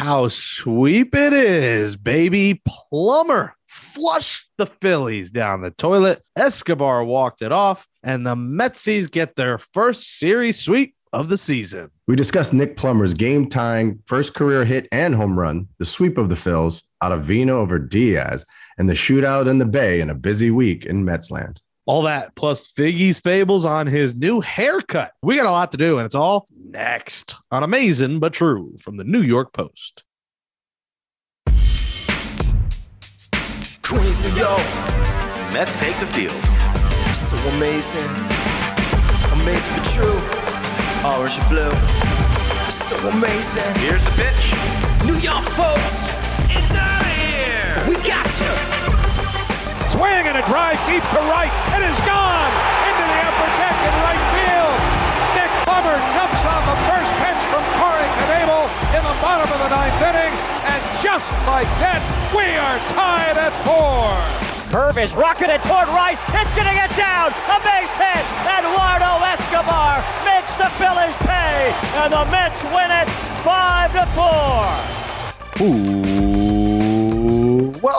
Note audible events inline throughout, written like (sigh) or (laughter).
How sweep it is, baby. Plumber flushed the Phillies down the toilet. Escobar walked it off, and the Metsies get their first series sweep of the season. We discussed Nick Plummer's game tying first career hit and home run, the sweep of the Phils, Ottavino over Diaz, and the shootout in the Bay in a busy week in Metsland. All that plus Figgy's fables on his new haircut. We got a lot to do, and it's all next on Amazing but True from the New York Post. Queens, New York, Mets take the field. so amazing. Amazing but true. Orange and blue. So amazing. Here's the pitch. New York folks, It's out of here. we got you. Swing and a drive deep to right. It is gone into the upper deck in right field. Nick Plummer jumps on the first pitch from Corey Knebel in the bottom of the ninth inning. And just like that, we are tied at four. Curve is rocketed toward right. It's going to get down. A base hit. Eduardo Escobar makes the Phillies pay. And the Mets win it 5 to 4. Ooh,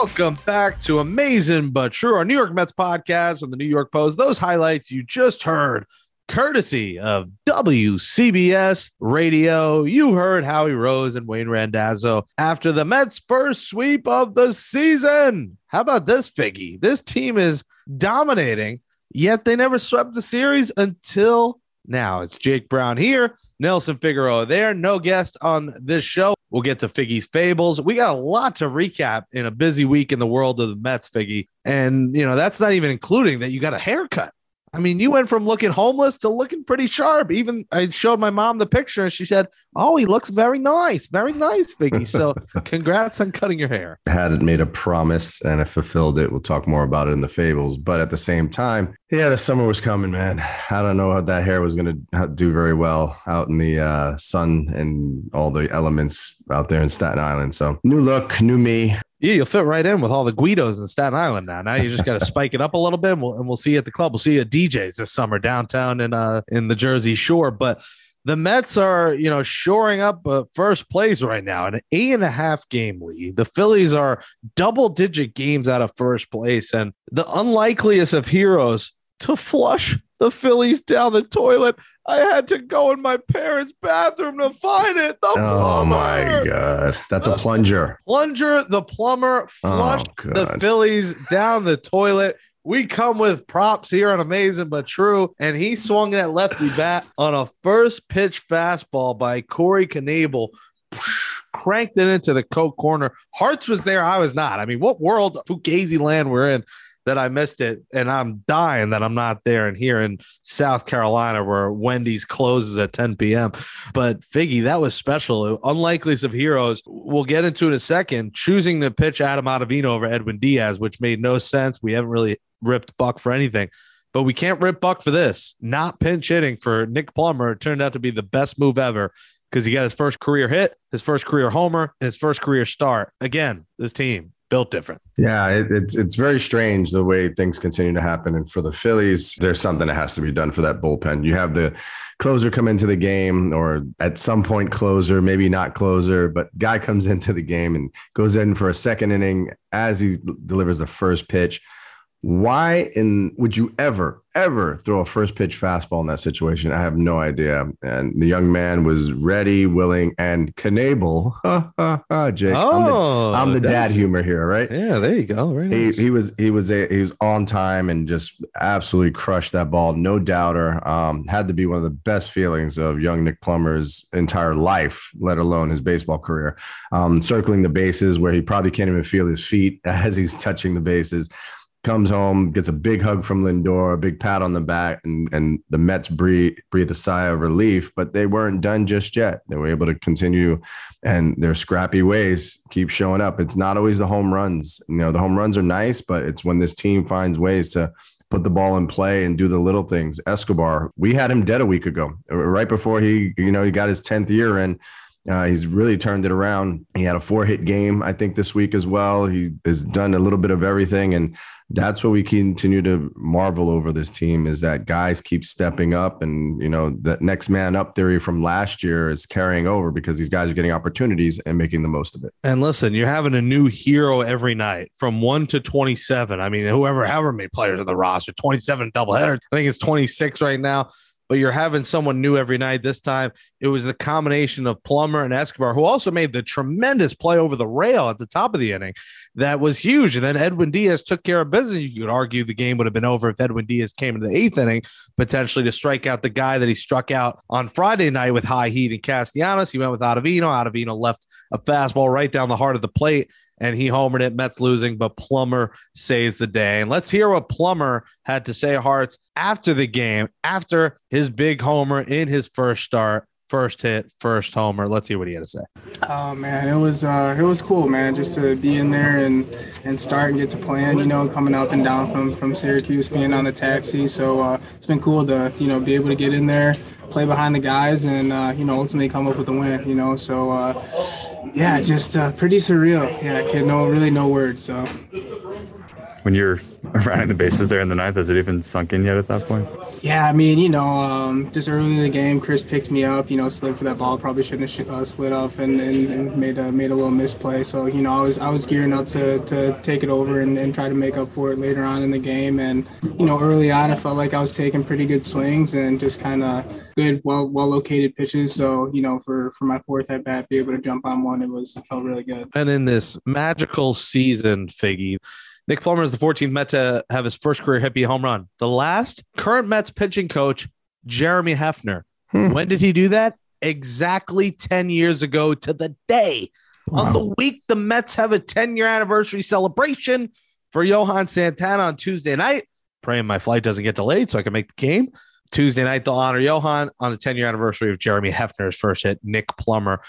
welcome back to Amazing But True, our New York Mets podcast from the New York Post. Those highlights you just heard, courtesy of WCBS Radio. You heard Howie Rose and Wayne Randazzo after the Mets' first sweep of the season. How about this, Figgy? This team is dominating, yet they never swept the series until now. It's Jake Brown here, Nelson Figueroa there. No guest on this show. We'll get to Figgy's fables. We got a lot to recap in a busy week in the world of the Mets, Figgy. And, you know, that's not even including that you got a haircut. I mean, you went from looking homeless to looking pretty sharp. Even I showed my mom the picture and she said, Oh, he looks very nice. Very nice, Figgy. So (laughs) congrats on cutting your hair. Had it made a promise and I fulfilled it. We'll talk more about it in the fables. But at the same time, yeah, the summer was coming, man. I don't know how that hair was going to do very well out in the uh, sun and all the elements out there in Staten Island. So new look, new me. Yeah, you'll fit right in with all the Guidos in Staten Island now. Now you just got to (laughs) spike it up a little bit, and we'll, and we'll see you at the club. We'll see you at DJs this summer downtown in uh in the Jersey Shore. But the Mets are, you know, shoring up uh, first place right now, an eight and a half game lead. The Phillies are double digit games out of first place, and the unlikeliest of heroes to flush the Phillies down the toilet. I had to go in my parents' bathroom to find it. The Oh my plumber. God. That's a plunger. Plunger, the plumber, oh, flushed Oh, the. Phillies down the toilet. We come with props here on Amazing But True. And he swung that lefty bat on a first pitch fastball by Corey Knebel. Cranked it into the coat corner. Hearts was there. I was not. I mean, what world, Fugazi land we're in that I missed it. And I'm dying that I'm not there and here in South Carolina where Wendy's closes at 10 p.m. But Figgy, that was special. Unlikeliest of heroes. We'll get into in a second. Choosing to pitch Adam Ottavino over Edwin Diaz, which made no sense. We haven't really ripped Buck for anything. But we can't rip Buck for this. Not pinch hitting for Nick Plummer. Turned out to be the best move ever because he got his first career hit, his first career homer, and his first career start. Again, this team built different. Yeah, it, it's it's very strange the way things continue to happen. And for the Phillies, there's something that has to be done for that bullpen. You have the closer come into the game, or at some point closer, maybe not closer, but guy comes (laughs) into the game and goes in for a second inning as he delivers the first pitch. Why in would you ever, ever throw a first pitch fastball in that situation? I have no idea. And the young man was ready, willing, and Knebel. (laughs) Ha ha ha, Jake. I'm the, I'm the dad humor here, right? Yeah, there you go. Very He, nice. he was he was a, he was on time and just absolutely crushed that ball, no doubter. Um, had to be one of the best feelings of young Nick Plummer's entire life, let alone his baseball career. Um, circling the bases where he probably can't even feel his feet (laughs) as he's touching the bases. Comes home, gets a big hug from Lindor, a big pat on the back, and and the Mets breathe breathe a sigh of relief. But they weren't done just yet. They were able to continue and their scrappy ways keep showing up. It's not always the home runs. You know, the home runs are nice, but it's when this team finds ways to put the ball in play and do the little things. Escobar, we had him dead a week ago, right before he, you know, he got his 10th year in. Uh, he's really turned it around. He had a four hit game, I think, this week as well. He has done a little bit of everything. And that's what we continue to marvel over this team is that guys keep stepping up. And, you know, that next man up theory from last year is carrying over because these guys are getting opportunities and making the most of it. And listen, you're having a new hero every night from one to 27. I mean, whoever, however many players in the roster, 27 doubleheader. I think it's 26 right now but you're having someone new every night. This time it was the combination of Plummer and Escobar, who also made the tremendous play over the rail at the top of the inning. That was huge. And then Edwin Diaz took care of business. You could argue the game would have been over if Edwin Diaz came into the eighth inning, potentially to strike out the guy that he struck out on Friday night with high heat and Castellanos. He went with Ottavino. Ottavino left a fastball right down the heart of the plate and he homered it. Mets losing, but Plummer saves the day. And let's hear what Plummer had to say, Hearts, after the game, after his big homer in his first start. First hit, first homer. Let's hear what he had to say. Oh man, it was uh, it was cool, man, just to be in there and and start and get to plan. You know, coming up and down from from Syracuse, being on the taxi. So uh, it's been cool to you know be able to get in there, play behind the guys, and uh, you know ultimately come up with a win. You know, so uh, yeah, just uh, pretty surreal. Yeah, I can no really no words. So when you're (laughs) running the bases there in the ninth, has it even sunk in yet at that point? Yeah, I mean, you know, um, just early in the game, Chris picked me up. You know, slid for that ball. Probably shouldn't have uh, slid up and, and, and, made a made a little misplay. So you know, I was I was gearing up to, to take it over and, and try to make up for it later on in the game. And you know, early on, I felt like I was taking pretty good swings and just kind of good, well well located pitches. So you know, for for my fourth at bat, be able to jump on one, it was it felt really good. And in this magical season, Figgy. Nick Plummer is the 14th Met to have his first career hit be home run. The last current Mets pitching coach, Jeremy Hefner. Hmm. When did he do that? Exactly 10 years ago to the day. Wow. On the week, the Mets have a 10 year anniversary celebration for Johan Santana on Tuesday night. Praying my flight doesn't get delayed so I can make the game. Tuesday night, they'll honor Johan on the 10 year anniversary of Jeremy Hefner's first hit. Nick Plummer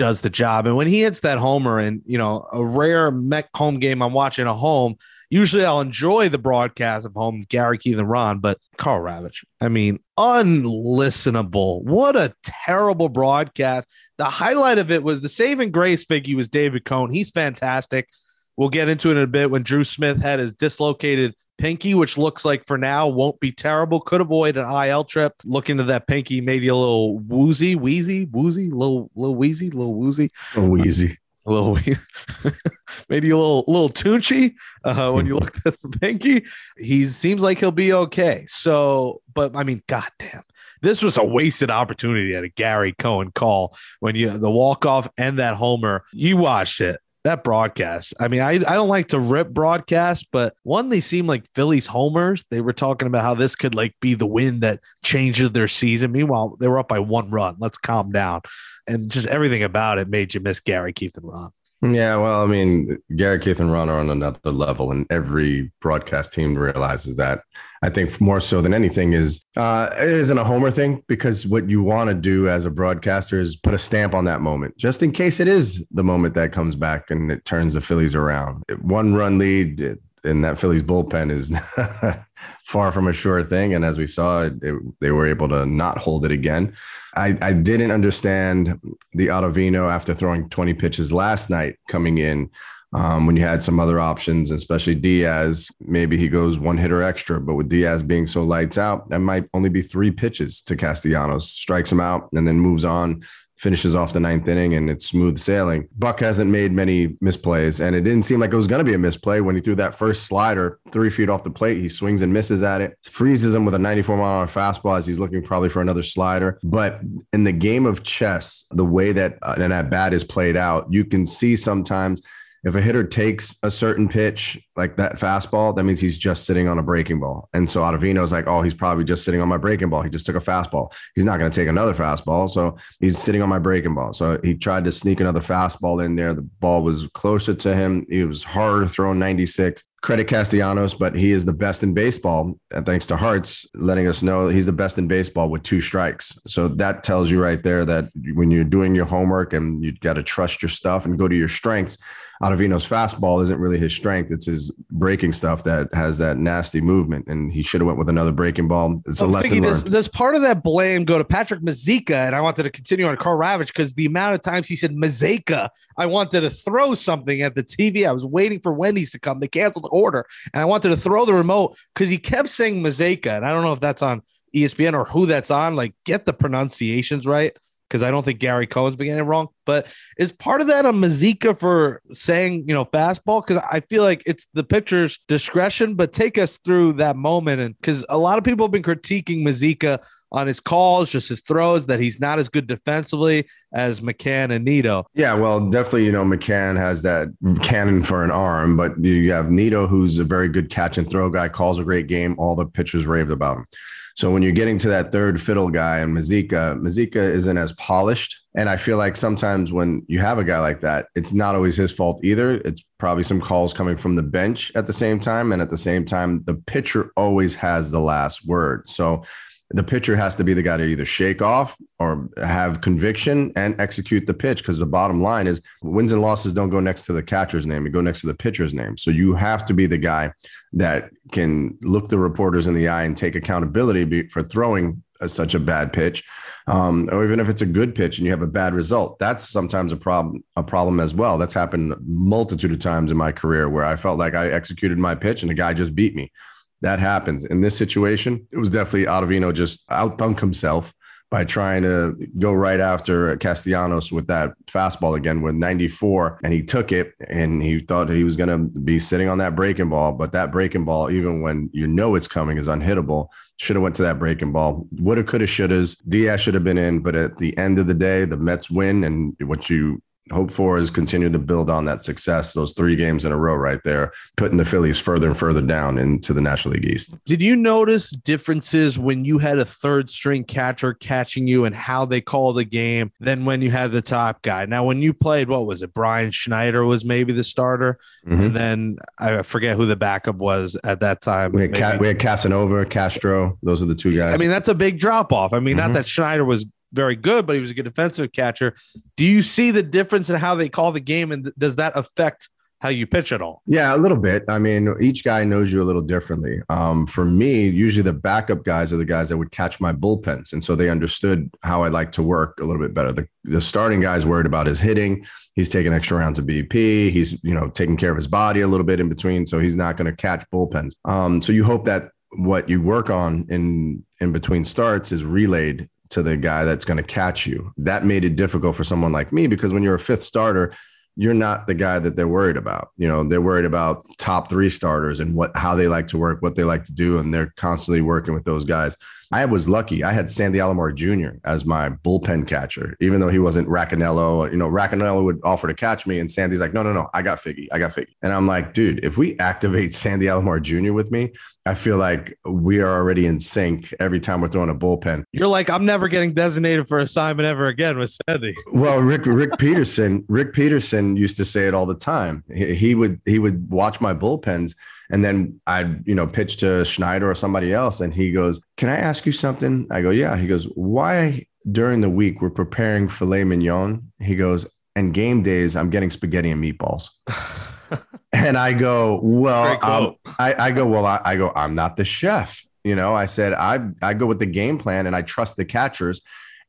does the job. And when he hits that homer and, you know, a rare Met home game I'm watching at home, usually I'll enjoy the broadcast of home, Gary, Keith, and Ron, but Karl Ravech, I mean, unlistenable. What a terrible broadcast. The highlight of it was the saving grace figure was David Cone. He's fantastic. We'll get into it in a bit when Drew Smith had his dislocated pinky, which looks like for now won't be terrible. Could avoid an IL trip. Look into that pinky, maybe a little woozy, wheezy, woozy, little, little wheezy, little woozy, a wheezy. A little, (laughs) maybe a little, little tunchy. Uh, when you look at the pinky, he seems like he'll be okay. So, but I mean, goddamn, this was a wasted opportunity at a Gary Cohen call when you the walk off and that homer. You watched it that broadcast. I mean, I, I don't like to rip broadcast, but one, they seem like Phillies homers. They were talking about how this could like be the win that changes their season. Meanwhile, they were up by one run. Let's calm down. And just everything about it made you miss Gary, Keith, and Ron. Yeah, well, I mean, Gary Keith and Ron are on another level, and every broadcast team realizes that. I think more so than anything is uh, it isn't a homer thing because what you want to do as a broadcaster is put a stamp on that moment, just in case it is the moment that comes back and it turns the Phillies around. One run lead, in that Phillies bullpen is (laughs) far from a sure thing. And as we saw, it, they were able to not hold it again. I, I didn't understand the Ottavino after throwing 20 pitches last night coming in. Um, when you had some other options, especially Diaz, maybe he goes one hitter extra. But with Diaz being so lights out, that might only be three pitches to Castellanos, strikes him out, and then moves on finishes off the ninth inning and it's smooth sailing. Buck hasn't made many misplays, and it didn't seem like it was going to be a misplay when he threw that first slider three feet off the plate. He swings and misses at it, freezes him with a 94 mile an hour fastball as he's looking probably for another slider. But in the game of chess, the way that an at bat is played out, you can see sometimes if a hitter takes a certain pitch like that fastball, that means he's just sitting on a breaking ball. And so Ottavino's like, oh, he's probably just sitting on my breaking ball. He just took a fastball. He's not going to take another fastball. So he's sitting on my breaking ball. So he tried to sneak another fastball in there. The ball was closer to him. It was hard throwing 96. Credit Castellanos, but he is the best in baseball. And thanks to Hearts letting us know he's the best in baseball with two strikes. So that tells you right there that when you're doing your homework and you've got to trust your stuff and go to your strengths, Ottavino's fastball isn't really his strength. It's his breaking stuff that has that nasty movement. And he should have went with another breaking ball. It's a I'm lesson thinking learned. does, does part of that blame go to Patrick Mazeika? And I wanted to continue on Karl Ravech because the amount of times he said Mazika, I wanted to throw something at the TV. I was waiting for Wendy's to come. They canceled the order, and I wanted to throw the remote because he kept saying Mazika, and I don't know if that's on ESPN or who that's on. Like, get the pronunciations right because I don't think Gary Cohen's been getting it wrong. But is part of that a Mazeika for saying, you know, fastball? Because I feel like it's the pitcher's discretion, but take us through that moment. And because a lot of people have been critiquing Mazeika on his calls, just his throws, that he's not as good defensively as McCann and Nido. Yeah, well, definitely, you know, McCann has that cannon for an arm, but you have Nido, who's a very good catch and throw guy, calls a great game. All the pitchers raved about him. So when you're getting to that third fiddle guy and Mazeika, Mazeika isn't as polished. And I feel like sometimes when you have a guy like that, it's not always his fault either. It's probably some calls coming from the bench at the same time. And at the same time, the pitcher always has the last word. So the pitcher has to be the guy to either shake off or have conviction and execute the pitch because the bottom line is wins and losses don't go next to the catcher's name they go next to the pitcher's name so you have to be the guy that can look the reporters in the eye and take accountability for throwing a, such a bad pitch um, or even if it's a good pitch and you have a bad result that's sometimes a problem a problem as well. That's happened multitude of times in my career where i felt like i executed my pitch and the guy just beat me. That happens. In this situation, it was definitely Ottavino just outthunk himself by trying to go right after Castellanos with that fastball again with 94. And he took it and he thought he was going to be sitting on that breaking ball. But that breaking ball, even when you know it's coming, is unhittable. Should have went to that breaking ball. Woulda, coulda, shouldas. Diaz should have been in. But at the end of the day, the Mets win. And what you hope for is continue to build on that success, those three games in a row right there, putting the Phillies further and further down into the National League East. Did you notice differences when you had a third string catcher catching you and how they called the game than when you had the top guy? Now, when you played, what was it? Brian Schneider was maybe the starter. Mhm. And then I forget who the backup was at that time. We had, Ca- we had Casanova, Castro. Those are the two guys. I mean, that's a big drop off. I mean, not Mhm. that Schneider was very good, but he was a good defensive catcher. Do you see the difference in how they call the game, and does that affect how you pitch at all? Yeah, a little bit. I mean, each guy knows you a little differently. Um, for me, usually the backup guys are the guys that would catch my bullpens, and so they understood how I like to work a little bit better. The, the starting guy's worried about his hitting. He's taking extra rounds of BP. He's you know taking care of his body a little bit in between, so he's not going to catch bullpens. Um, so you hope that what you work on in in between starts is relayed to the guy that's going to catch you. That made it difficult for someone like me because when you're a fifth starter, you're not the guy that they're worried about. You know, they're worried about top three starters and what how they like to work, what they like to do, and they're constantly working with those guys. I was lucky. I had Sandy Alomar Jr. as my bullpen catcher, even though he wasn't Racaniello. You know, Racaniello would offer to catch me, and Sandy's like, "No, no, no, I got Figgy, I got Figgy." And I'm like, "Dude, if we activate (laughs) Sandy Alomar Jr. with me, I feel like we are already in sync every time we're throwing a bullpen." You're like, I'm never getting designated for assignment ever again with Sandy. Well, Rick Rick Peterson, Rick Peterson used to say it all the time. He, he would he would watch my bullpens, and then I'd you know pitch to Schneider or somebody else, and he goes, "Can I ask you something?" I go, "Yeah." He goes, "Why during the week we're preparing filet mignon?" He goes, "And game days I'm getting spaghetti and meatballs." (laughs) and I go, "Well, Great um. I, I go, well, I, I go, I'm not the chef." You know, I said, I I go with the game plan, and I trust the catchers.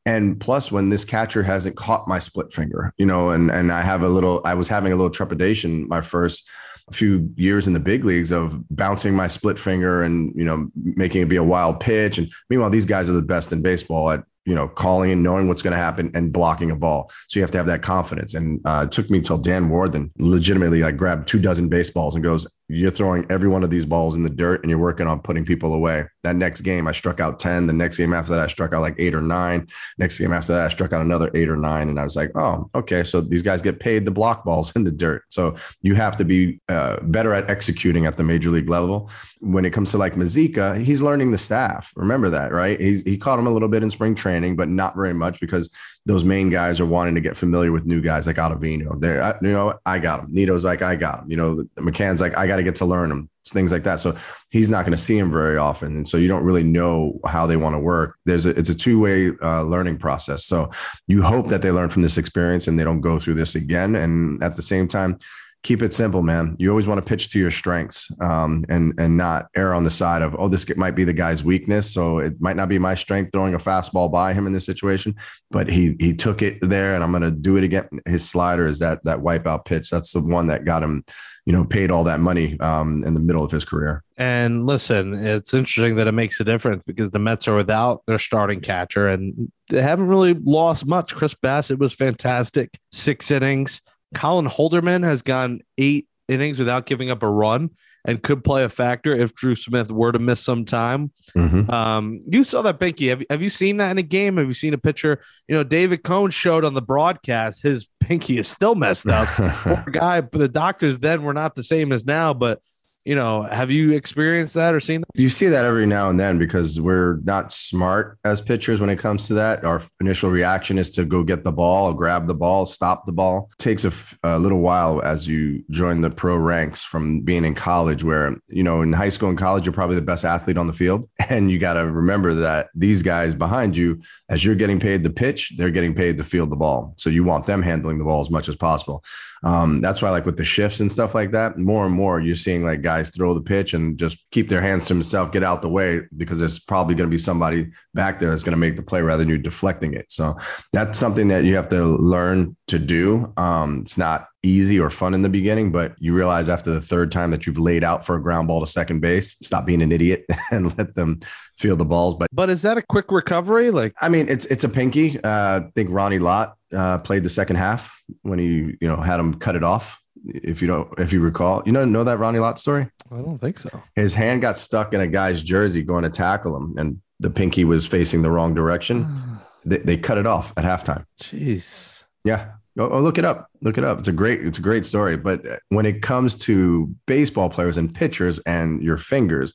And plus, when this catcher hasn't caught my split finger, you know, and and I have a little, I was having a little trepidation my first few years in the big leagues of bouncing my split finger and you know making it be a wild pitch. And meanwhile, these guys are the best in baseball at you know calling and knowing what's going to happen and blocking a ball. So you have to have that confidence. And uh, it took me till Dan Warthen legitimately like grabbed two dozen baseballs and goes, "You're throwing every one of these balls in the dirt, and you're working on putting people away." That next game, I struck out ten. The next game after that, I struck out like eight or nine. Next game after that, I struck out another eight or nine. And I was like, "Oh, okay." So these guys get paid to block balls (laughs) in the dirt. So you have to be uh, better at executing at the major league level. When it comes to like Mazeika, he's learning the staff. Remember that, right? He's he caught him a little bit in spring training, but not very much because those main guys are wanting to get familiar with new guys like Ottavino. They're, you know, I got him. Nido's like, I got him. You know, McCann's like, I got to get to learn him. Things like that. So he's not going to see him very often, and so you don't really know how they want to work. There's a, it's a two way uh, learning process. So you hope that they learn from this experience and they don't go through this again. And at the same time, keep it simple, man. You always want to pitch to your strengths um, and and not err on the side of oh this might be the guy's weakness, so it might not be my strength throwing a fastball by him in this situation, but he he took it there, and I'm going to do it again. His slider is that that wipeout pitch. That's the one that got him, you know, paid all that money um, in the middle of his career. And listen, it's interesting that it makes a difference because the Mets are without their starting catcher and they haven't really lost much. Chris Bassitt was fantastic, six innings. Colin Holderman has gone eight innings without giving up a run and could play a factor if Drew Smith were to miss some time. Mm-hmm. Um, you saw that, Binky. Have, have you seen that in a game? Have you seen a picture? You know, David Cone showed on the broadcast his pinky is still messed up. (laughs) Poor guy, but the doctors then were not the same as now. But you know, have you experienced that or seen that? You see that every now and then because we're not smart as pitchers when it comes to that. Our initial reaction is to go get the ball, grab the ball, stop the ball. It takes a, f- a little while as you join the pro ranks from being in college, where, you know, in high school and college, you're probably the best athlete on the field. (laughs) And you got to remember that these guys behind you, as you're getting paid to pitch, they're getting paid to field the ball. So you want them handling the ball as much as possible. Um, that's why, like with the shifts and stuff like that, more and more you're seeing like guys throw the pitch and just keep their hands to themselves, get out the way because there's probably going to be somebody back there that's going to make the play rather than you deflecting it. So that's something that you have to learn to do. Um, it's not easy or fun in the beginning, but you realize after the third time that you've laid out for a ground ball to second base, stop being an idiot (laughs) and let them feel the balls. But But is that a quick recovery? Like, I mean, it's it's a pinky. Uh, I think Ronnie Lott uh, played the second half when he you know had him cut it off. If you don't, if you recall, you know know that Ronnie Lott story. I don't think so. His hand got stuck in a guy's jersey going to tackle him, and the pinky was facing the wrong direction. (sighs) they, they cut it off at halftime. Jeez. Yeah. Oh, oh, look it up. Look it up. It's a great, it's a great story. But when it comes to baseball players and pitchers and your fingers,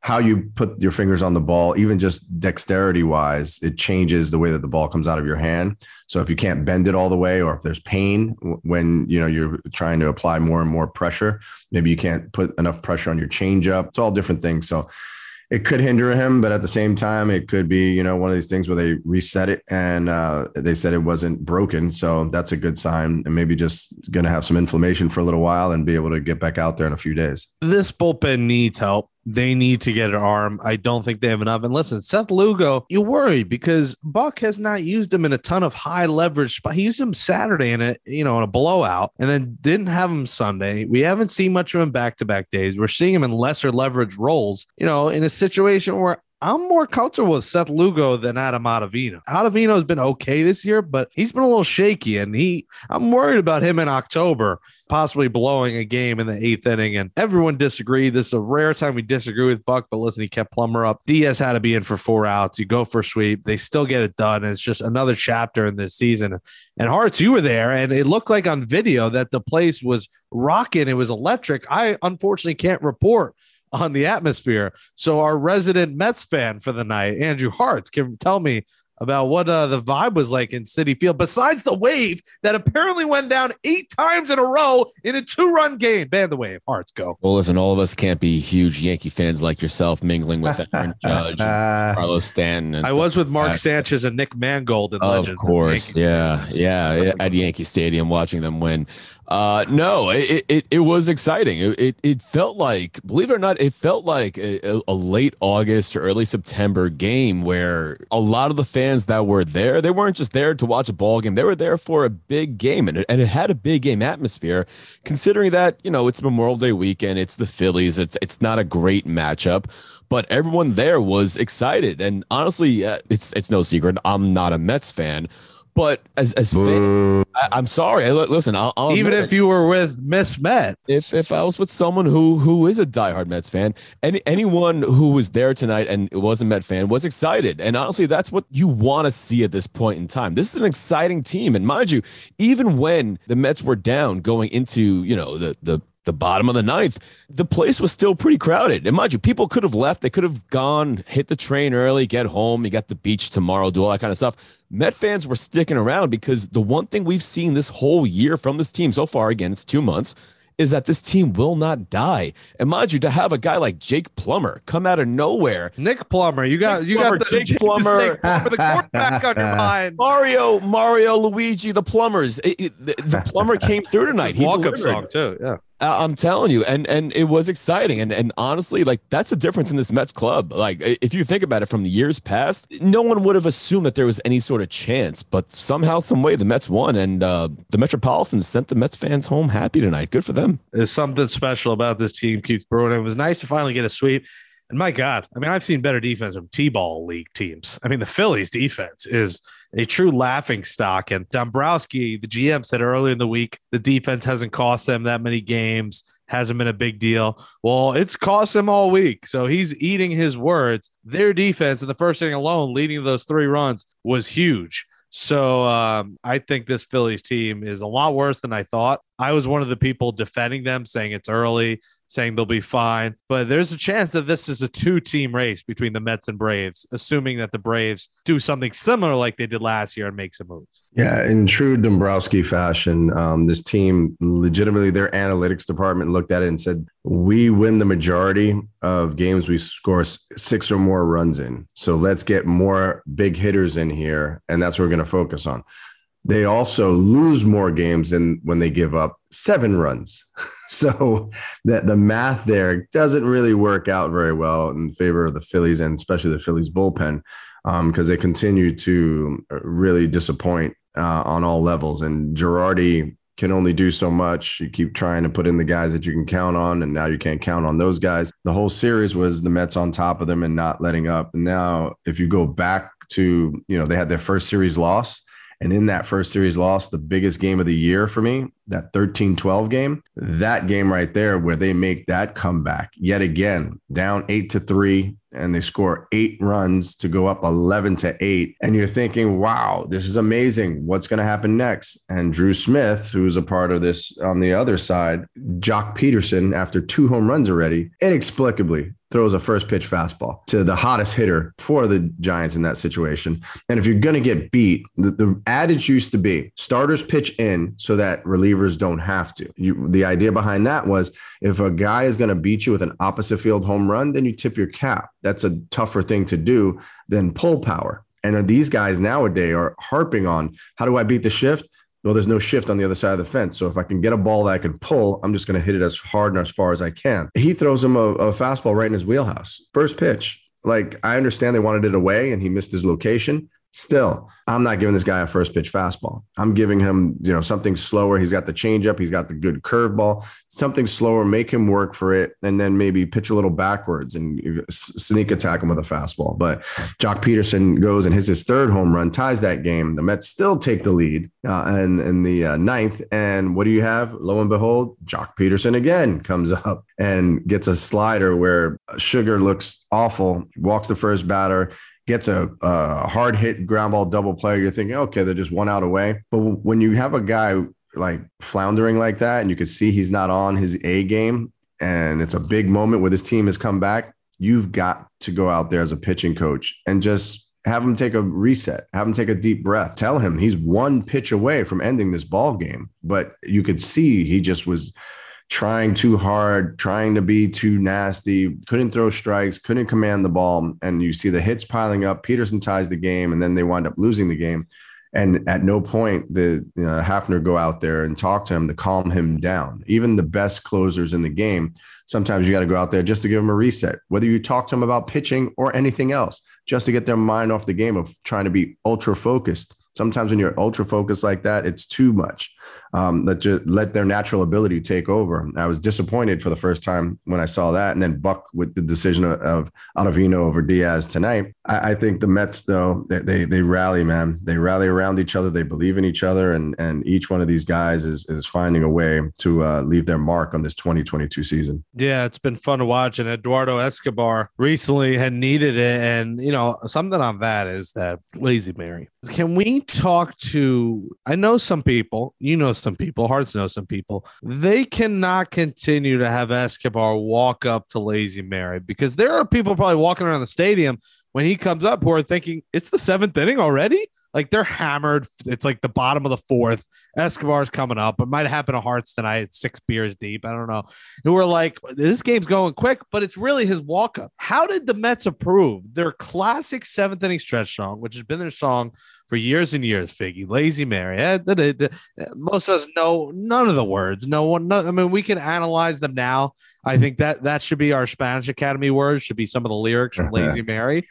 how you put your fingers on the ball, even just dexterity wise, it changes the way that the ball comes out of your hand. So if you can't bend it all the way, or if there's pain when you know you're trying to apply more and more pressure, maybe you can't put enough pressure on your changeup. It's all different things. So it could hinder him, but at the same time, it could be you know one of these things where they reset it and uh, they said it wasn't broken, so that's a good sign, and maybe just going to have some inflammation for a little while and be able to get back out there in a few days. This bullpen needs help. They need to get an arm. I don't think they have enough. And listen, Seth Lugo, you worry because Buck has not used him in a ton of high leverage. But he used him Saturday in a you know in a blowout, and then didn't have him Sunday. We haven't seen much of him back to back days. We're seeing him in lesser leverage roles. You know, in a situation where I'm more comfortable with Seth Lugo than Adam Ottavino. Ottavino has been okay this year, but he's been a little shaky, and he I'm worried about him in October possibly blowing a game in the eighth inning. And everyone disagreed. This is a rare time we disagree with Buck, but listen, he kept Plummer up. Diaz had to be in for four outs. You go for a sweep. They still get it done. And it's just another chapter in this season. And Hearts, you were there, and it looked like on video that the place was rocking. It was electric. I unfortunately can't report on the atmosphere. So our resident Mets fan for the night, Andrew Hartz, can tell me about what uh, the vibe was like in Citi Field, besides the wave that apparently went down eight times in a row in a two run game. Ban the wave. Hearts go. Well, listen, all of us can't be huge Yankee fans like yourself, mingling with (laughs) Aaron Judge, and Carlos Stanton. And I was with Mark that. Sanchez and Nick Mangold in Of Legends. course, yeah, yeah, at Yankee Stadium, watching them win. Uh, no, it, it it was exciting. It, it it felt like, believe it or not, it felt like a, a late August or early September game where a lot of the fans that were there, they weren't just there to watch a ball game. They were there for a big game, and it, and it had a big game atmosphere. Considering that you know it's Memorial Day weekend, it's the Phillies. It's it's not a great matchup but everyone there was excited. And honestly, uh, it's it's no secret I'm not a Mets fan, but as as fan, I, I'm sorry. I- Listen, I'll, I'll Even admit if you were with Miss Met, if if I was with someone who who is a diehard Mets fan, any anyone who was there tonight and was a Met fan was excited. And honestly, that's what you want to see at this point in time. This is an exciting team, and mind you, even when the Mets were down going into you know the the the bottom of the ninth, the place was still pretty crowded. And mind you, people could have left. They could have gone, hit the train early, get home. You got the beach tomorrow, do all that kind of stuff. Met fans were sticking around because the one thing we've seen this whole year from this team so far, again, it's two months, is that this team will not die. And mind you, to have a guy like Jake Plummer come out of nowhere, Nick Plummer, you got Nick you Plummer, got the Jake Plummer. Snake Plummer, the quarterback on your (laughs) mind. Mario, Mario, Luigi, the Plumbers, it- it- the, the Plumber came through tonight. He Walk up song too. Yeah. I'm telling you, and and it was exciting, and and honestly, like that's the difference in this Mets club. Like if you think about it, from the years past, no one would have assumed that there was any sort of chance, but somehow, some way, the Mets won, and uh, the Metropolitans sent the Mets fans home happy tonight. Good for them. There's something special about this team keeps brewing. It was nice to finally get a sweep. And my God, I mean, I've seen better defense from T-ball league teams. I mean, the Phillies defense is a true laughing stock. And Dombrowski, the GM, said earlier in the week the defense hasn't cost them that many games, hasn't been a big deal. Well, it's cost them all week. So he's eating his words. Their defense in the first inning alone, leading to those three runs, was huge. So um, I think this Phillies team is a lot worse than I thought. I was one of the people defending them, saying it's early, saying they'll be fine. But there's a chance that this is a two team race between the Mets and Braves, assuming that the Braves do something similar like they did last year and make some moves. Yeah, in true Dombrowski fashion, um, this team legitimately their analytics department looked at it and said, "We win the majority of games we score six or more runs in. So let's get more big hitters in here, and that's what we're going to focus on." They also lose more games than when they give up seven runs. (laughs) So that the math there doesn't really work out very well in favor of the Phillies and especially the Phillies bullpen because they continue to uh, really disappoint uh, on all levels. And Girardi can only do so much. You keep trying to put in the guys that you can count on, and now you can't count on those guys. The whole series was the Mets on top of them and not letting up. And now, if you go back to, you know, they had their first series loss. And in that first series loss, the biggest game of the year for me, that 13 12 game, that game right there where they make that comeback yet again, down eight to three, and they score eight runs to go up 11 to eight. And you're thinking, wow, this is amazing. What's going to happen next? And Drew Smith, who's a part of this on the other side, Joc Pederson, after two home runs already, inexplicably throws a first pitch fastball to the hottest hitter for the Giants in that situation. And if you're going to get beat, the, the adage used to be starters pitch in so that relievers don't have to. You, the idea behind that was if a guy is going to beat you with an opposite field home run, then you tip your cap. That's a tougher thing to do than pull power. And these guys nowadays are harping on how do I beat the shift? Well, there's no shift on the other side of the fence. So if I can get a ball that I can pull, I'm just going to hit it as hard and as far as I can. He throws him a, a fastball right in his wheelhouse. First pitch. Like I understand they wanted it away and he missed his location. Still, I'm not giving this guy a first pitch fastball. I'm giving him, you know, something slower. He's got the changeup. He's got the good curveball. Something slower. Make him work for it, and then maybe pitch a little backwards and sneak attack him with a fastball. But Joc Pederson goes and hits his third home run, ties that game. The Mets still take the lead, uh, and in the uh, ninth. And what do you have? Lo and behold, Joc Pederson again comes (laughs) up and gets a slider where Sugar looks awful. Walks the first batter gets a, a hard hit ground ball double play, you're thinking, okay, they're just one out away. But when you have a guy like floundering like that, and you can see he's not on his A game, and it's a big moment where this team has come back, you've got to go out there as a pitching coach and just have him take a reset, have him take a deep breath. Tell him he's one pitch away from ending this ball game. But you could see he just was trying too hard, trying to be too nasty, couldn't throw strikes, couldn't command the ball. And you see the hits piling up. Pederson ties the game, and then they wind up losing the game. And at no point did you know, Hefner go out there and talk to him to calm him down. Even the best closers in the game, sometimes you got to go out there just to give them a reset, whether you talk to them about pitching or anything else, just to get their mind off the game of trying to be ultra focused. Sometimes when you're ultra focused like that, it's too much. Um, let just let their natural ability take over. I was disappointed for the first time when I saw that, and then Buck with the decision of, Ottavino over Diaz tonight. I, I think the Mets, though, they, they they rally, man. They rally around each other. They believe in each other, and and each one of these guys is is finding a way to uh, leave their mark on this 2022 season. Yeah, it's been fun to watch. And Eduardo Escobar recently had needed it. And, you know, something on that is that Lazy Mary. Can we talk to, I know some people, you know, some people, Hearts know some people, they cannot continue to have Escobar walk up to Lazy Mary because there are people probably walking around the stadium when he comes up who are thinking, it's the seventh inning already. Like they're hammered. It's like the bottom of the fourth. Escobar's coming up. It might happen to Hearts tonight. Six beers deep. I don't know. And we're like, this game's going quick, but it's really his walk up. How did the Mets approve their classic seventh inning stretch song, which has been their song for years and years? Figgy, Lazy Mary. Eh. Most of us know none of the words. No one. No, I mean, we can analyze them now. I think that that should be our Spanish Academy words. Should be some of the lyrics from Lazy Mary.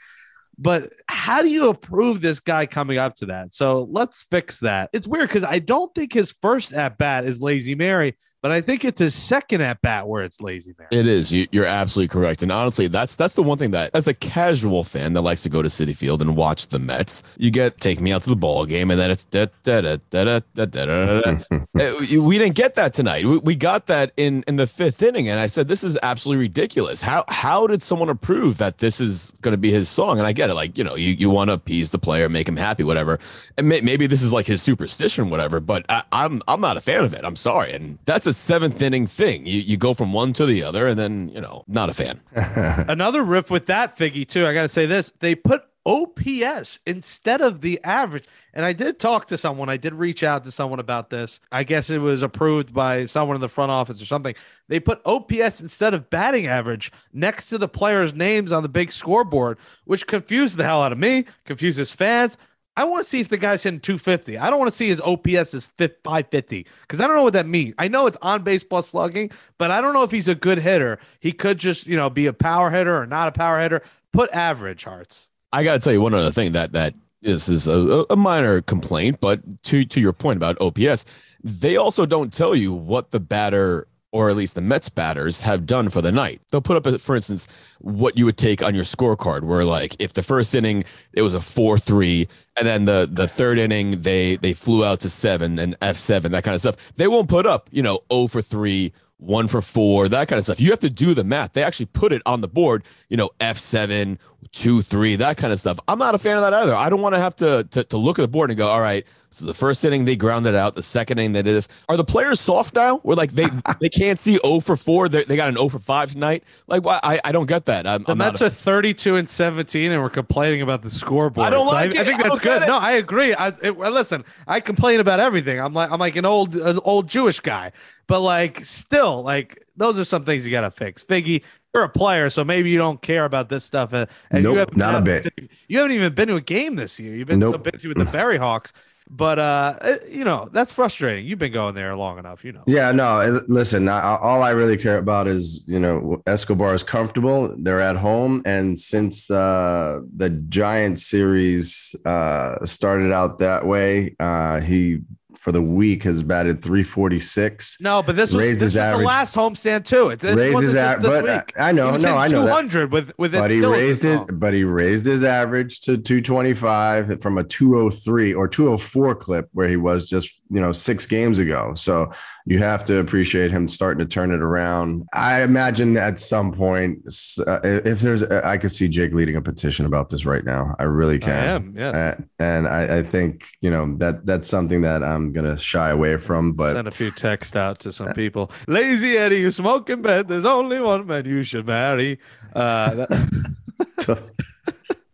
But how do you approve this guy coming up to that? So let's fix that. It's weird because I don't think his first at bat is Lazy Mary, but I think it's his second at bat where it's Lazy Mary. It is. You, are absolutely correct. And honestly, that's that's the one thing that, as a casual fan that likes to go to Citi Field and watch the Mets, you get take me out to the ball game, and then it's da da da da da da da. (laughs) Eh, we didn't get that tonight. We, we got that in in the fifth inning, and I said this is absolutely ridiculous. How how did someone approve that this is going to be his song? And I get it. Like you know, you you want to appease the player, make him happy, whatever. And may, maybe this is like his superstition, whatever. But I, I'm I'm not a fan of it. I'm sorry. And that's a seventh inning thing. You you go from one to the other, and then you know, not a fan. (laughs) Another riff with that Figgy too. I got to say this: they put OPS instead of the average. And I did talk to someone. I did reach out to someone about this. I guess it was approved by someone in the front office or something. They put OPS instead of batting average next to the players' names on the big scoreboard, which confused the hell out of me, confuses fans. I want to see if the guy's hitting 250. I don't want to see his OPS is 550 because I don't know what that means. I know it's on base plus slugging, but I don't know if he's a good hitter. He could just, you know, be a power hitter or not a power hitter. Put average hearts. I got to tell you one other thing that that is is a, a minor complaint, but to to your point about OPS, they also don't tell you what the batter or at least the Mets batters have done for the night. They'll put up, for instance, what you would take on your scorecard, where like if the first inning it was a four three, and then the the third inning they they flew out to seven and F seven that kind of stuff. They won't put up you know zero for three. One for four, that kind of stuff. You have to do the math. They actually put it on the board, you know, F7, two, three, that kind of stuff. I'm not a fan of that either. I don't want to have to, to to look at the board and go, all right, so the first inning they grounded out, the second inning they did this. Are the players soft now? Where like they (laughs) they can't see 0 for 4, they they got an 0 for 5 tonight? Like why I, I don't get that. I'm, The I'm Mets a- are 32 and 17, and we're complaining about the scoreboard. I don't So like I, it. think that's don't good. No, I agree. I it, listen. I complain about everything. I'm like I'm like an old an old Jewish guy, but like still, like those are some things you got to fix. Figgy, you're a player, so maybe you don't care about this stuff. uh, And Nope, you haven't a bit. You haven't even been to a game this year. You've been so busy with the Ferry Hawks. But uh, uh, you know that's frustrating. You've been going there long enough. You know. Yeah, no. uh, Listen, I, all I really care about is you know Escobar is comfortable. They're at home, and since uh, the Giant series uh, started out that way, uh, he for the week has batted 346. No, but this was, this his was the last homestand too. It's, it Raised wasn't his just this but, uh, week. I know, no, I know that. 200 with with it But he raised his, but he raised his average to 225 from a 203 or 204 clip where he was just you know six games ago. So you have to appreciate him starting to turn it around. I imagine at some point, uh, if there's, I could see Jake leading a petition about this right now. I really can. I am, yes. And I, I think you know that that's something that I'm gonna shy away from. But Send a few texts out to some people. Lazy Eddie, you smoke in bed. There's only one man you should marry. Uh, that- (laughs) (laughs)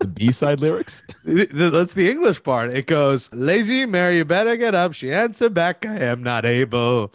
the B side lyrics. (laughs) th- th- that's the English part. It goes, Lazy Mary, you better get up. She answered back, I am not able.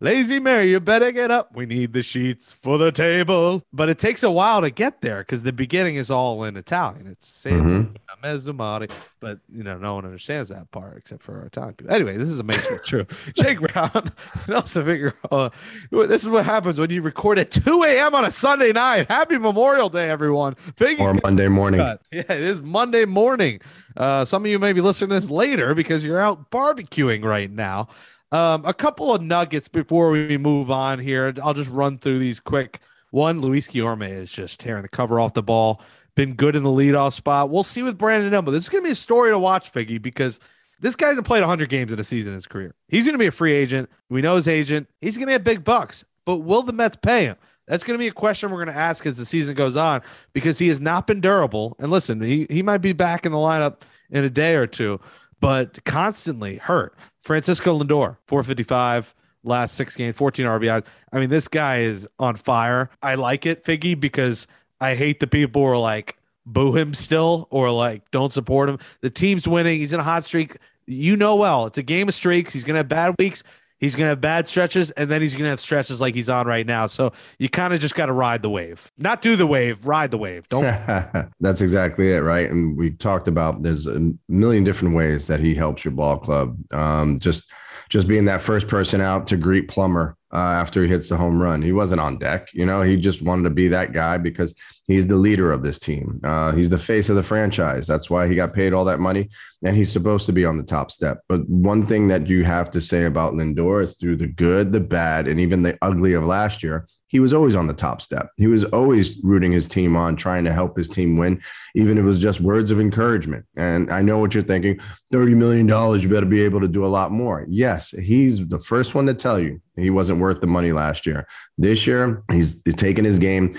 Lazy Mary, you better get up. We need the sheets for the table. But it takes a while to get there because the beginning is all in Italian. It's mm-hmm. saying mezzumari, but you know, no one understands that part except for our time people. Anyway, this is amazing. (laughs) True. Jake Brown, (laughs) Nelson Figueroa. This is what happens when you record at 2 a.m. on a Sunday night. Happy Memorial Day, everyone. Figgy's or Monday morning. cut. Yeah, it is Monday morning. Uh, some of you may be listening to this later because you're out barbecuing right now. Um, a couple of nuggets before we move on here. I'll just run through these quick. One, Luis Guillorme is just tearing the cover off the ball. Been good in the leadoff spot. We'll see with Brandon Nimmo. This is going to be a story to watch, Figgy, because this guy hasn't played 100 games in a season in his career. He's going to be a free agent. We know his agent. He's going to get big bucks, but will the Mets pay him? That's going to be a question we're going to ask as the season goes on because he has not been durable. And listen, he, he might be back in the lineup in a day or two, but constantly hurt. Francisco Lindor, 455 last six games, 14 RBIs. I mean, this guy is on fire. I like it, Figgy, because I hate the people who are like, boo him still or like don't support him. The team's winning. He's in a hot streak. You know well, it's a game of streaks. He's gonna have bad weeks. He's gonna have bad stretches, and then he's gonna have stretches like he's on right now. So you kind of just got to ride the wave, not do the wave, ride the wave. Don't. (laughs) That's exactly it, right? And we talked about there's a million different ways that he helps your ball club. Um, just just being that first person out to greet Plummer uh, after he hits the home run. He wasn't on deck, you know. He just wanted to be that guy because he's the leader of this team. Uh, he's the face of the franchise. That's why he got paid all that money, and he's supposed to be on the top step. But one thing that you have to say about Lindor is through the good, the bad, and even the ugly of last year, he was always on the top step. He was always rooting his team on, trying to help his team win, even if it was just words of encouragement. And I know what you're thinking $30 million, you better be able to do a lot more. Yes, he's the first one to tell you he wasn't worth the money last year. This year, he's taking his game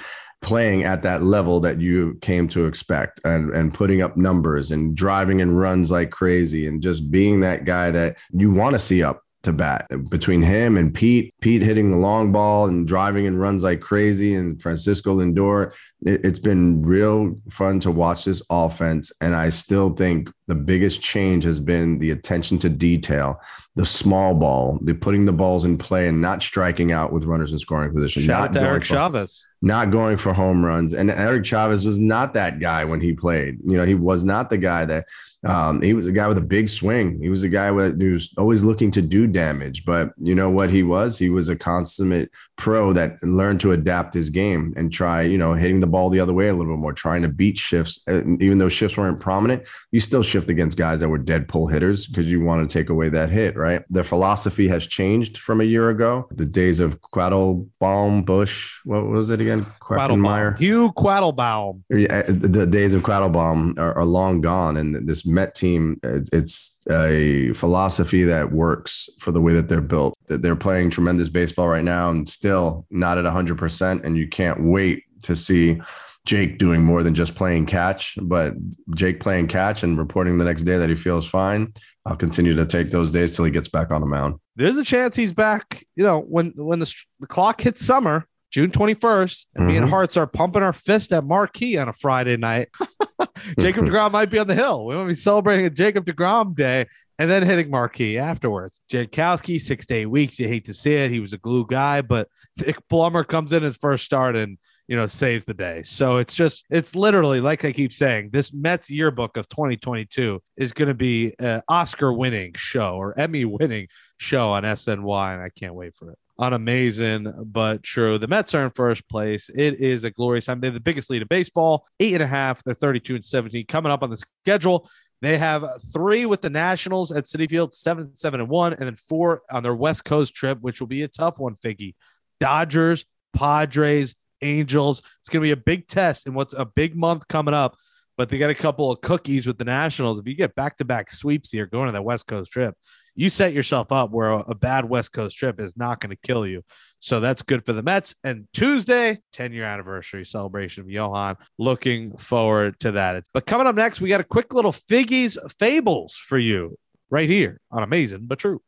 playing at that level that you came to expect and, and putting up numbers and driving and runs like crazy and just being that guy that you want to see up to bat between him and Pete, Pete hitting the long ball and driving and runs like crazy, and Francisco Lindor. It, has been real fun to watch this offense. And I still think the biggest change has been the attention to detail, the small ball, the putting the balls in play and not striking out with runners in scoring position. Shout not out to Eric for, Chavez. Not going for home runs. And Eric Chavez was not that guy when he played. You know, he was not the guy that um, he was a guy with a big swing. He was a guy with, who was always looking to do damage. But you know what he was? He was a consummate pro that learned to adapt his game and try, you know, hitting the ball the other way a little bit more, trying to beat shifts. And even though shifts weren't prominent, you still shift against guys that were dead pull hitters because you want to take away that hit, right? Their philosophy has changed from a year ago. The days of Quattlebaum, Bush, what was it again? Quattlebaum. Hugh Quattlebaum. Yeah, the days of Quattlebaum are, are long gone. And this Met team, it's a philosophy that works for the way that they're built. That they're playing tremendous baseball right now and still not at 100%. And you can't wait to see Jake doing more than just playing catch, but Jake playing catch and reporting the next day that he feels fine. I'll continue to take those days till he gets back on the mound. There's a chance he's back. You know, when when the, the clock hits summer, June 21st, and mm-hmm. me and. Hartz are pumping our fist at Marquee on a Friday night. (laughs) Jacob DeGrom might be on the hill. We might be celebrating a Jacob DeGrom day and then hitting Marquee afterwards. Jankowski, six to eight weeks. You hate to see it. He was a glue guy, but (laughs) Nick Plummer comes in his first start and you know, saves the day. So it's just, it's literally like I keep saying, this Mets yearbook of 2022 is going to be an Oscar winning show or Emmy winning show on SNY. And I can't wait for it. On amazing, but true. The Mets are in first place. It is a glorious time. They're the biggest lead of baseball, eight and a half. They're 32 and 17 coming up on the schedule. They have three with the Nationals at Citi Field, seven, seven, and one, and then four on their West Coast trip, which will be a tough one, Figgy. Dodgers, Padres, Angels. It's going to be a big test and what's a big month coming up. But they got a couple of cookies with the Nationals. If you get back to back sweeps here going to that West Coast trip, you set yourself up where a, bad West Coast trip is not going to kill you. So that's good for the Mets. And Tuesday, 10 year anniversary celebration of Johan. Looking forward to that. But coming up next, we got a quick little Figgies Fables for you right here on Amazing but True.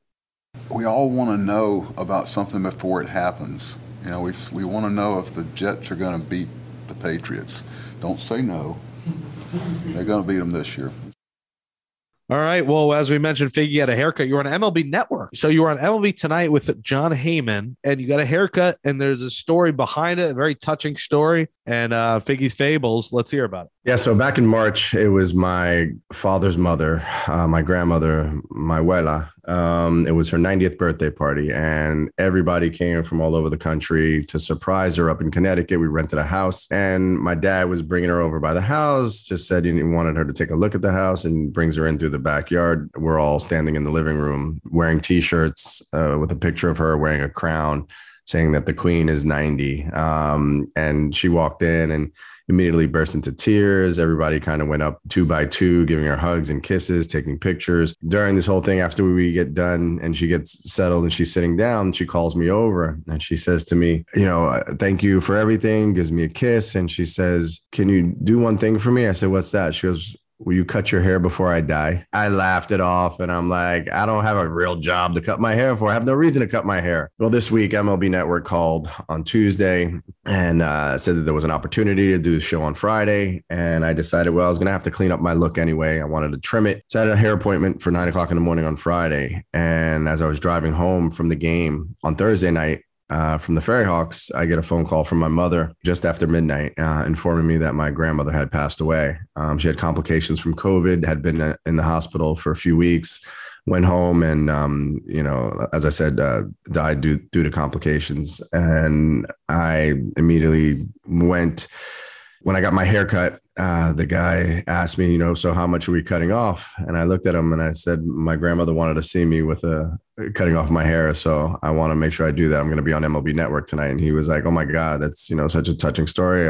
We all want to know about something before it happens. You know, we, we want to know if the Jets are going to beat the Patriots. Don't say no. They're going to beat them this year. All right. Well, as we mentioned, Figgy had a haircut. You were on MLB Network. So you were on MLB tonight with Jon Heyman, and you got a haircut, and there's a story behind it, a very touching story. And uh, Figgy's Fables, let's hear about it. Yeah. So back in March, it was my father's mother, uh, my grandmother, my abuela. Um, it was her 90th birthday party, and everybody came from all over the country to surprise her up in Connecticut. We rented a house, and my dad was bringing her over by the house, just said he wanted her to take a look at the house and brings her in through the backyard. We're all standing in the living room wearing t shirts uh, with a picture of her wearing a crown saying that the queen is 90. Um, and she walked in and immediately burst into tears. Everybody kind of went up two by two, giving her hugs and kisses, taking pictures. During this whole thing, after we get done and she gets settled and she's sitting down, she calls me over and she says to me, You know, thank you for everything, gives me a kiss. And she says, Can you do one thing for me? I said, What's that? She goes, Will you cut your hair before I die? I laughed it off and I'm like, I don't have a real job to cut my hair for. I have no reason to cut my hair. Well, this week, MLB Network called on Tuesday and uh, said that there was an opportunity to do the show on Friday. And I decided, well, I was going to have to clean up my look anyway. I wanted to trim it. So I had a hair appointment for nine o'clock in the morning on Friday. And as I was driving home from the game on Thursday night, uh, from the FerryHawks, I get a phone call from my mother just after midnight, uh, informing me that my grandmother had passed away. Um, she had complications from COVID, had been uh, in the hospital for a few weeks, went home, and um, you know, as I said, uh, died due due to complications. And I immediately went when I got my haircut, uh, the guy asked me, you know, so how much are we cutting off? And I looked at him and I said, my grandmother wanted to see me with a cutting off my hair, so I want to make sure I do that. I'm going to be on MLB Network tonight. And he was like, oh my god, that's you know such a touching story.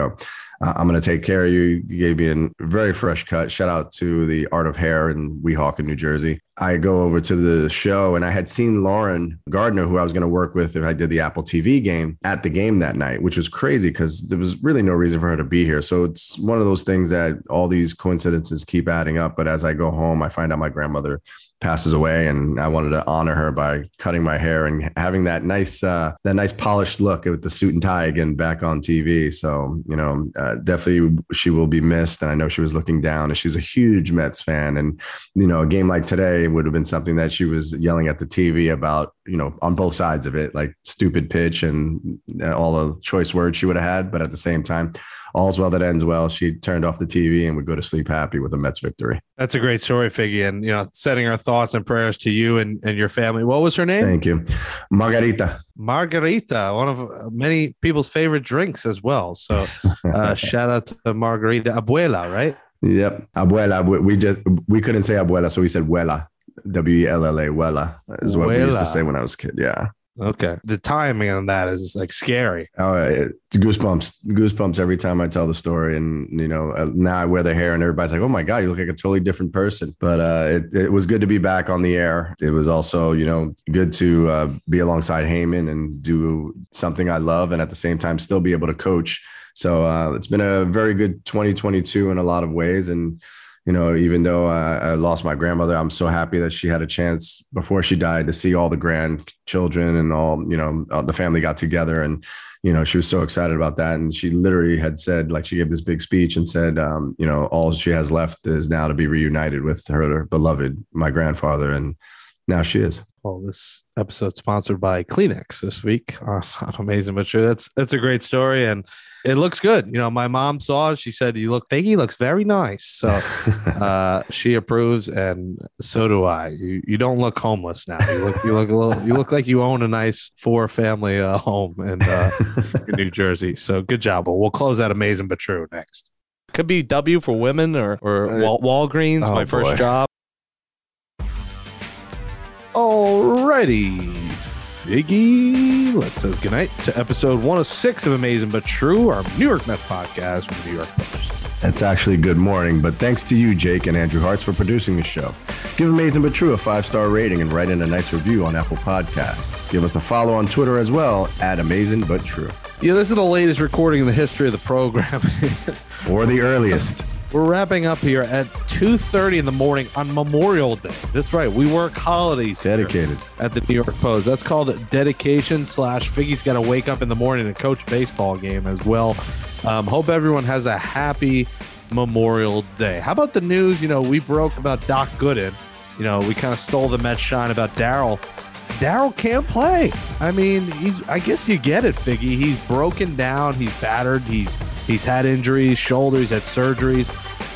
Uh, I'm going to take care of you. You gave me a very fresh cut. Shout out to the Art of Hair in Weehawken, New Jersey. I go over to the show and I had seen Lauren Gardner, who I was going to work with if I did the Apple TV game at the game that night, which was crazy because there was really no reason for her to be here. So it's one of those things that all these coincidences keep adding up. But as I go home, I find out my grandmother passes away and I wanted to honor her by cutting my hair and having that nice uh, that nice polished look with the suit and tie again back on TV. So, you know, uh, definitely she will be missed and I know she was looking down and she's a huge Mets fan and you know, a game like today would have been something that she was yelling at the TV about, you know, on both sides of it, like stupid pitch and all the choice words she would have had, but at the same time all's well that ends well. She turned off the TV and would go to sleep happy with a Mets victory. That's a great story, Figgy. And, you know, sending our thoughts and prayers to you and, and your family. What was her name? Thank you. Margarita. Margarita, one of many people's favorite drinks as well. So (laughs) uh, shout out to Margarita. Abuela, right? Yep. Abuela. We just, we couldn't say abuela. So we said Wella. W E L L A, Wella is what we used to say when I was a kid. Yeah. Okay. The timing on that is like scary. Oh, it, goosebumps, goosebumps every time I tell the story. And, you know, uh, now I wear the hair and everybody's like, oh my God, you look like a totally different person. But uh, it, it was good to be back on the air. It was also, you know, good to uh, be alongside Heyman and do something I love and at the same time still be able to coach. So uh, it's been a very good 2022 in a lot of ways. And, you know, even though I, I, lost my grandmother, I'm so happy that she had a chance before she died to see all the grandchildren and all, you know, all the family got together. And, you know, she was so excited about that. And she literally had said, like, she gave this big speech and said, um, you know, all she has left is now to be reunited with her beloved, my grandfather. And now she is. Well, this episode sponsored by Kleenex this week. (laughs) Uh, amazing, but sure, that's that's a great story, and it looks good. You know, my mom saw it. She said, "You look, Figgy looks very nice." So (laughs) uh, she approves, and so do I. You you don't look homeless now. You look you look a little. You look like you own a nice four family uh, home in, uh, in New Jersey. So good job. But we'll close that amazing but true next. Could be W for women or or Uh, Wal- Walgreens. oh, my first job. Alrighty, Figgy. Let's say goodnight to episode 106 of Amazing But True, our New York Mets podcast from the New York Post. It's actually good morning, but thanks to you, Jake and Andrew Hartz, for producing the show. Give Amazing But True a five star rating and write in a nice review on Apple Podcasts. Give us a follow on Twitter as well at Amazing But True. Yeah, this is the latest recording in the history of the program. (laughs) Or the earliest. We're wrapping up here at 2:30 in the morning on Memorial Day. That's right. We work holidays Dedicated. at the New York Post. That's called dedication slash Figgy's got to wake up in the morning and coach baseball game as well. Um, hope everyone has a happy Memorial Day. How about the news? You know, we broke about Doc Gooden. You know, we kind of stole the Mets shine about Daryl. Daryl can't play. I mean, he's. I guess you get it, Figgy. He's broken down. He's battered. He's he's had injuries, shoulders, had surgeries.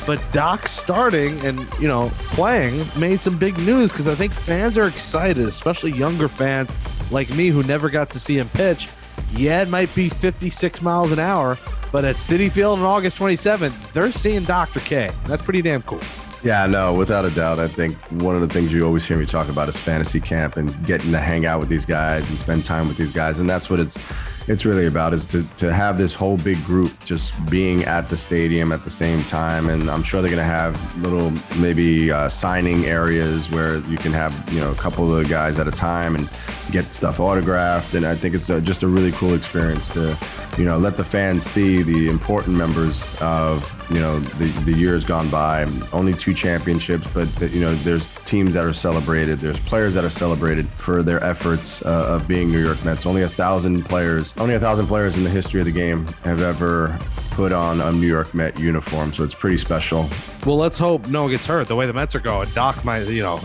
But Doc starting and you know playing made some big news because I think fans are excited, especially younger fans like me who never got to see him pitch. Yeah, it might be 56 miles an hour, but at Citi Field on August 27th, they're seeing Dr. K. That's pretty damn cool. Yeah, no, without a doubt. I think one of the things you always hear me talk about is fantasy camp and getting to hang out with these guys and spend time with these guys. And that's what it's it's really about is to to have this whole big group just being at the stadium at the same time, and I'm sure they're gonna have little maybe uh, signing areas where you can have you know a couple of guys at a time and get stuff autographed, and I think it's a, just a really cool experience to you know let the fans see the important members of you know the, the years gone by. Only two championships, but you know there's teams that are celebrated. There's players that are celebrated for their efforts uh, of being New York Mets. Only a thousand players, only a thousand players in the history of the game have ever put on a New York Met uniform. So it's pretty special. Well, let's hope no one gets hurt. The way the Mets are going, Doc might, you know,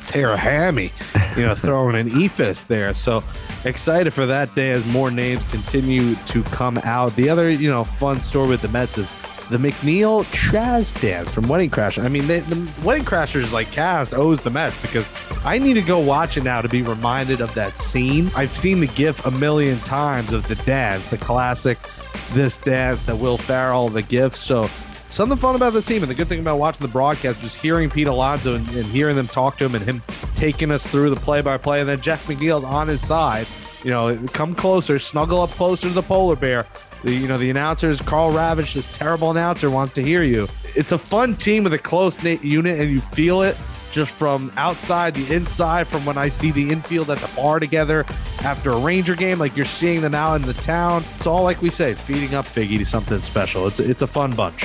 tear a hammy, you know, throwing an eephus there. So excited for that day as more names continue to come out. The other, you know, fun story with the Mets is the McNeil Chaz dance from Wedding Crashers. I mean, they, the Wedding Crashers like cast owes the Mets because I need to go watch it now to be reminded of that scene. I've seen the GIF a million times of the dance, the classic this dance, that Will Ferrell, the GIF. So something fun about this team. And the good thing about watching the broadcast, just hearing Pete Alonso and, and hearing them talk to him and him taking us through the play by play, and then Jeff McNeil's on his side. You know, come closer, snuggle up closer to the polar bear. The, you know, the announcers, Karl Ravech, this terrible announcer, wants to hear you. It's a fun team with a close knit unit, and you feel it just from outside the inside from when I see the infield at the bar together after a Ranger game. Like you're seeing them out in the town. It's all like we say, feeding up Figgy to something special. It's it's a fun bunch.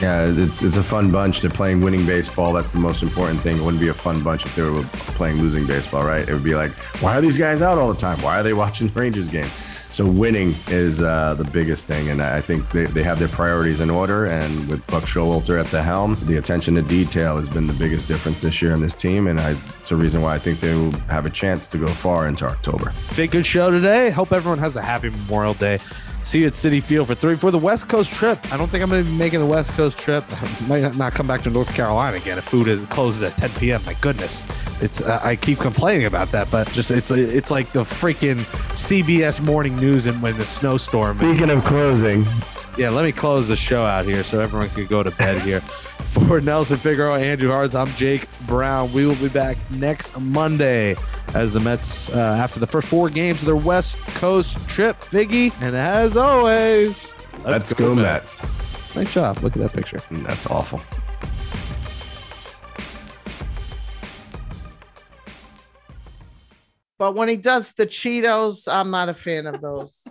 Yeah, it's, it's a fun bunch. They're playing winning baseball. That's the most important thing. It wouldn't be a fun bunch if they were playing losing baseball, right? It would be like, why are these guys out all the time? Why are they (laughs) watching the Rangers game? So winning is uh, the biggest thing, and I think they, they have their priorities in order. And with Buck Showalter at the helm, the attention to detail has been the biggest difference this year in this team, and I, it's a reason why I think they will have a chance to go far into October. Big good show today. Hope everyone has a happy Memorial Day. See you at Citi Field for three for the West Coast trip. I don't think I'm going to be making the West Coast trip. (laughs) I might not come back to North Carolina again if food is closes at 10 p.m. My goodness, it's uh, I keep complaining about that, but just it's it's like the freaking CBS morning news and when the snowstorm. Speaking of closing, yeah, let me close the show out here so everyone can go to bed here. (laughs) For Nelson Figueroa, Andrew Hartz, I'm Jake Brown. We will be back next Monday as the Mets, uh, after the first four games of their West Coast trip, Figgy. And as always, let's, let's go, go Mets. Mets. Nice job. Look at that picture. That's awful. But when he does the Cheetos, I'm not a fan of those.